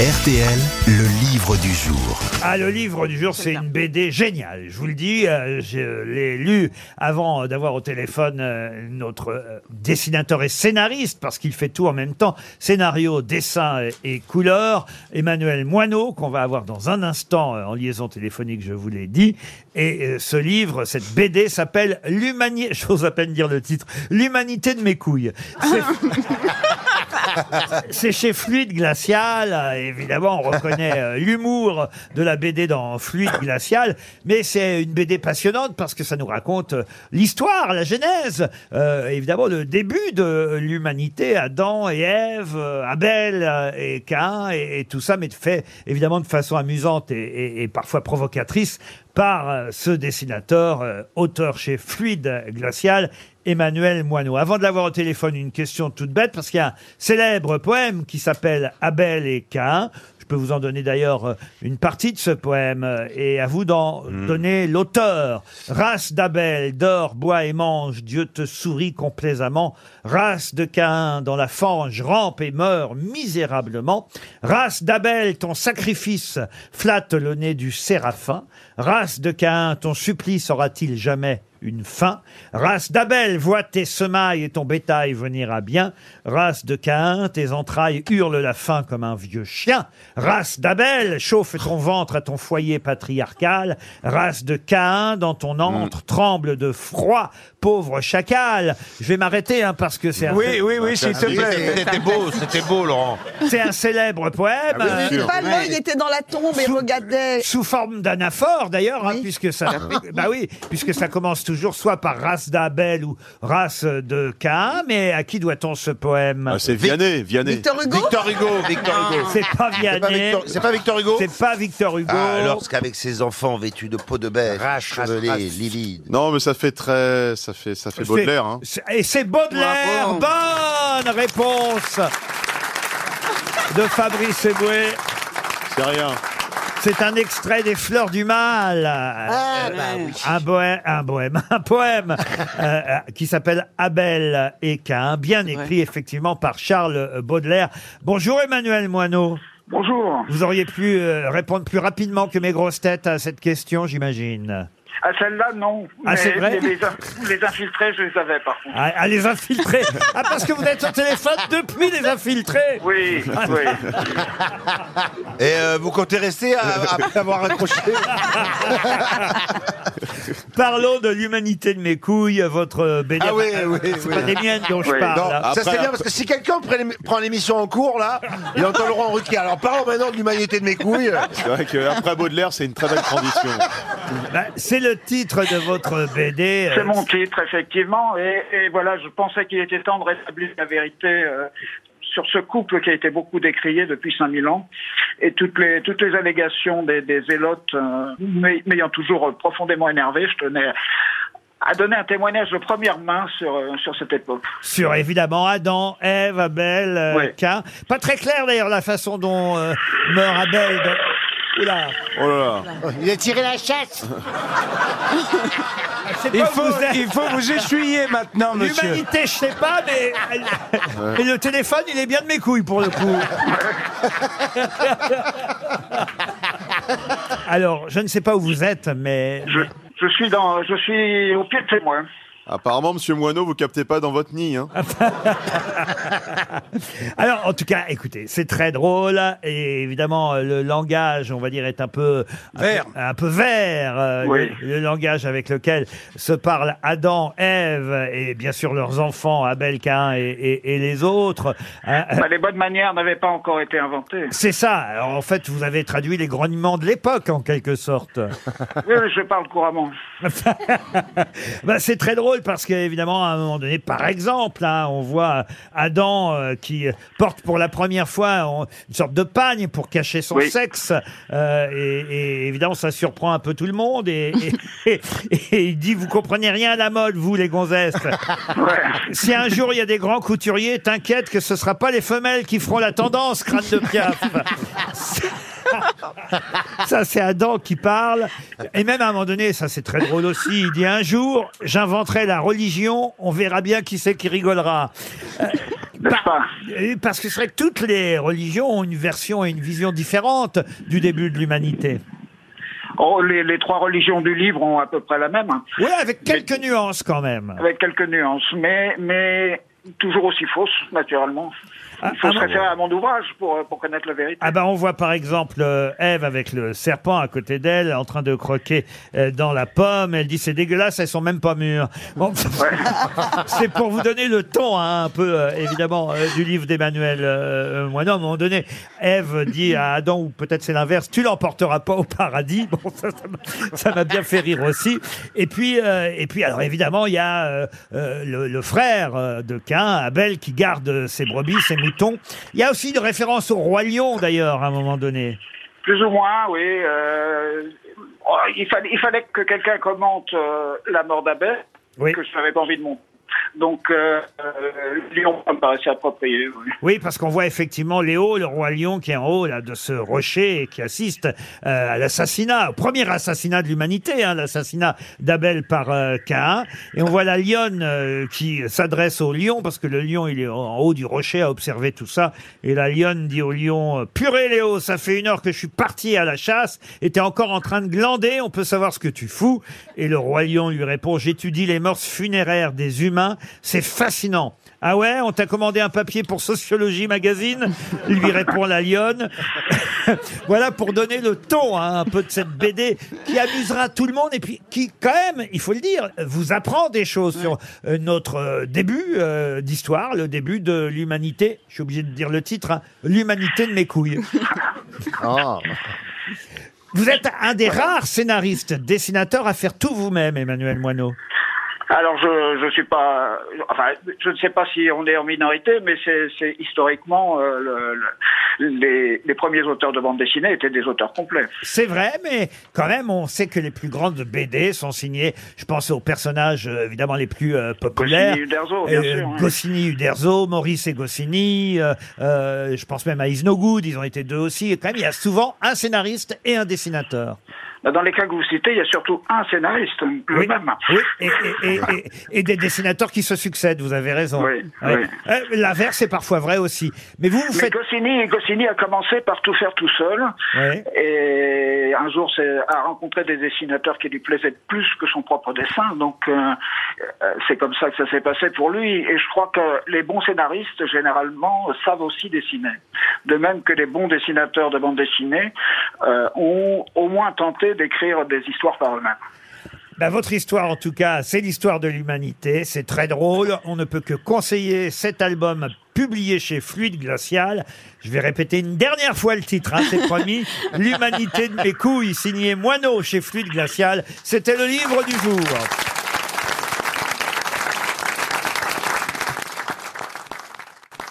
RTL, le livre du jour. Ah, le livre du jour, c'est une BD géniale. Je vous le dis, euh, je l'ai lu avant d'avoir au téléphone euh, notre euh, dessinateur et scénariste, parce qu'il fait tout en même temps, scénario, dessin et, et couleur, Emmanuel Moineau, qu'on va avoir dans un instant euh, en liaison téléphonique, je vous l'ai dit. Et euh, ce livre, cette BD s'appelle L'humanité, j'ose à peine dire le titre, L'humanité de mes couilles. C'est- chez Fluide Glacial. Euh, Évidemment, on reconnaît euh, l'humour de la BD dans Fluide Glacial, mais c'est une BD passionnante parce que ça nous raconte euh, l'histoire, la genèse, évidemment le début de l'humanité, Adam et Ève, Abel et Cain et, tout ça, mais fait évidemment de façon amusante et parfois provocatrice par euh, ce dessinateur, euh, auteur chez Fluide Glacial, Emmanuel Moineau. Avant de l'avoir au téléphone, une question toute bête, parce qu'il y a un célèbre poème qui s'appelle Abel et Cain. Je peux vous en donner d'ailleurs euh, une partie de ce poème, euh, et à vous d'en donner l'auteur. Race d'Abel, dors, bois et mange, Dieu te sourit complaisamment. Race de Cain, dans la fange, rampe et meurt misérablement. Race d'Abel, ton sacrifice flatte le nez du séraphin. Race de Cain, ton supplice aura-t-il jamais une fin. Race d'Abel, vois tes semailles et ton bétail venir à bien. Race de Cain, tes entrailles hurlent la faim comme un vieux chien. Race d'Abel, chauffe ton ventre à ton foyer patriarcal. Race de Cain, dans ton antre tremble de froid, pauvre chacal. Je vais m'arrêter hein, parce que c'est un, Oui, oui, oui, s'il te plaît. C'était beau, c'était beau, Laurent. c'est un célèbre poème. euh, sûr. Pas là, il était dans la tombe et regardait. sous forme d'anaphore d'ailleurs, hein, puisque ça, bah oui, puisque ça commence toujours soit par race d'Abel ou race de Cain. Mais à qui doit-on ce poème Ah, c'est Vianney, Vianney. Victor Hugo Victor Hugo, Victor Hugo. C'est pas C'est pas Vianney, Victor- C'est pas Victor Hugo c'est pas Victor Hugo. Ah, lorsqu'avec ses enfants vêtus de peau de bête, chevelés, livides. Non, mais ça fait très, ça fait, ça fait C'est- Baudelaire. Hein. c'est- Et c'est Baudelaire. Bonne réponse de Fabrice Eboué. C'est rien. C'est un extrait des Fleurs du Mal. Ah, bah oui. Un bohème, un bohème, un poème euh, euh, qui s'appelle Abel et Cain, bien écrit effectivement par Charles Baudelaire. Bonjour Emmanuel Moineau. Bonjour. Vous auriez pu euh, répondre plus rapidement que mes grosses têtes à cette question, j'imagine. À celle-là, non. Ah, Mais c'est vrai les, les in- les infiltrés, je les avais, par contre. À, à les infiltrer. Ah, parce que vous êtes au téléphone depuis les infiltrés. Oui, oui. Et euh, vous comptez rester à- après avoir accroché Parlons de l'humanité de mes couilles, votre BD. Ah oui, oui, C'est oui. pas des miennes dont je Oui. parle. Non, là. ça c'est bien parce que si quelqu'un prend l'ém- prend l'émission en cours là, il entend Laurent Ruquier. Alors parlons maintenant de l'humanité de mes couilles. C'est vrai qu'après Baudelaire, c'est une très belle transition. Bah, c'est le titre de votre BD. C'est euh, mon titre, effectivement. Et, et voilà, je pensais qu'il était temps de rétablir la vérité euh, sur ce couple qui a été beaucoup décrié depuis 5000 ans. Et toutes les, toutes les allégations des, des zélotes euh, m'ay- m'ayant toujours profondément énervé, je tenais à donner un témoignage de première main sur, euh, sur cette époque. sur évidemment Adam, Ève, Abel, euh. Pas très clair d'ailleurs la façon dont euh, meurt Abel. Oula, Oh là là. Il a tiré la chasse. faut, il faut vous essuyer maintenant, monsieur. L'humanité, je sais pas, mais et le téléphone, il est bien de mes couilles pour le coup. Alors, je ne sais pas où vous êtes, mais Je, je suis dans, je suis au pied de témoin. Apparemment, monsieur Moineau, vous captez pas dans votre nid. Hein. Alors, en tout cas, écoutez, c'est très drôle et évidemment euh, le langage, on va dire, est un peu un Vert. peu, un peu vert. euh, Oui. le, le langage avec lequel se parlent Adam, Ève et bien sûr leurs enfants, Abel, Cain et, et- et les autres. Hein, euh, Bah, les bonnes manières n'avaient pas encore été inventées. c'est ça. Alors, en fait, vous avez traduit les grognements de l'époque, en quelque sorte. Oui, oui, je parle couramment. Bah, c'est très drôle parce qu'évidemment, à un moment donné, par exemple, hein, on voit Adam euh, qui porte pour la première fois on- une sorte de pagne pour cacher son Oui. sexe. euh, et, et évidemment, ça surprend un peu tout le monde. Et, et- et- et il dit, vous comprenez rien à la mode, vous, les gonzesses. Si un jour il y a des grands couturiers, t'inquiète que ce sera pas les femelles qui feront la tendance, crâne de piaf. Ça, c'est Adam qui parle. Et même à un moment donné, ça c'est très drôle aussi, il dit un jour, j'inventerai la religion, on verra bien qui c'est qui rigolera. Euh, Euh, Parce que c'est vrai que toutes les religions ont une version et une vision différente du début de l'humanité. Oh, les, les trois religions du livre ont à peu près la même, hein, Oui, avec quelques nuances quand même. avec quelques nuances, mais, mais toujours aussi fausses, naturellement. Ah, Il faut ah se référer à mon ouvrage pour, pour connaître la vérité. Ah ben on voit par exemple euh, Ève avec le serpent à côté d'elle en train de croquer euh, dans la pomme. Elle dit c'est dégueulasse, elles sont même pas mûres. Bon, c'est pour vous donner le ton hein, un peu euh, évidemment euh, du livre d'Emmanuel euh, Moineau. À un moment donné, Ève dit à Adam ou peut-être c'est l'inverse, tu l'emporteras pas au paradis. Bon ça ça m'a- bien fait rire aussi. Et puis euh, et puis alors évidemment il y a euh, euh, le, le frère euh, de Cain, Abel, qui garde ses brebis, ses moutons. Il y a aussi une référence au roi lion d'ailleurs à un moment donné. Plus ou moins, oui. euh, oh, il, fallait, il fallait que quelqu'un commente euh, la mort d'Abel, Oui. que je n'avais pas envie de montrer. Donc, euh, euh, Lyon me paraissait approprié. oui. Parce qu'on voit effectivement Léo, le roi lion, qui est en haut là, de ce rocher et qui assiste euh, à l'assassinat, au premier assassinat de l'humanité, hein, l'assassinat d'Abel par euh, Caïn. Et on voit la lionne euh, qui s'adresse au lion, parce que le lion, il est en haut du rocher à observer tout ça. Et la lionne dit au lion, purée Léo, ça fait une heure que je suis parti à la chasse et t'es encore en train de glander, on peut savoir ce que tu fous. Et le roi lion lui répond, j'étudie les morses funéraires des humains, c'est fascinant. Ah ouais, on t'a commandé un papier pour Sociologie Magazine lui répond la lionne. voilà pour donner le ton hein, un peu de cette BD qui amusera tout le monde et puis qui, quand même, il faut le dire, vous apprend des choses sur euh, notre euh, début euh, d'histoire, le début de l'humanité. Je suis obligé de dire le titre, hein, l'humanité de mes couilles. Ah. Vous êtes un des rares scénaristes, dessinateurs à faire tout vous-même, Emmanuel Moineau. Alors, je suis pas, enfin, je ne sais pas si on est en minorité, mais c'est historiquement euh, le- le- les, les premiers auteurs de bande dessinée étaient des auteurs complets. C'est vrai, mais quand même, on sait que les plus grandes BD sont signées. Je pense aux personnages euh, évidemment les plus euh, populaires. Goscinny, Uderzo, bien sûr, hein. Goscinny, Uderzo, Maurice et Goscinny. je pense même à Isnogoud, ils ont été deux aussi. Et quand même, il y a souvent un scénariste et un dessinateur. Dans les cas que vous citez, il y a surtout un scénariste, le Oui. même. Oui, et, et- et- et- des dessinateurs qui se succèdent. Vous avez raison. Oui, Ouais. oui. Euh, L'inverse est parfois vrai aussi. Mais vous, vous Mais faites. Goscinny, Goscinny a commencé par tout faire tout seul. Et un jour, c'est a rencontré des dessinateurs qui lui plaisaient plus que son propre dessin. Donc, euh, euh, c'est comme ça que ça s'est passé pour lui. Et je crois que les bons scénaristes, généralement, savent aussi dessiner. De même que les bons dessinateurs de bande dessinée euh, ont au moins tenté d'écrire des histoires par eux-mêmes. Bah, votre histoire, en tout cas, c'est l'histoire de l'humanité. C'est très drôle. On ne peut que conseiller cet album publié chez Fluide Glacial. Je vais répéter une dernière fois le titre, hein, c'est promis. L'humanité de mes couilles, signé Moineau chez Fluide Glacial. C'était le livre du jour.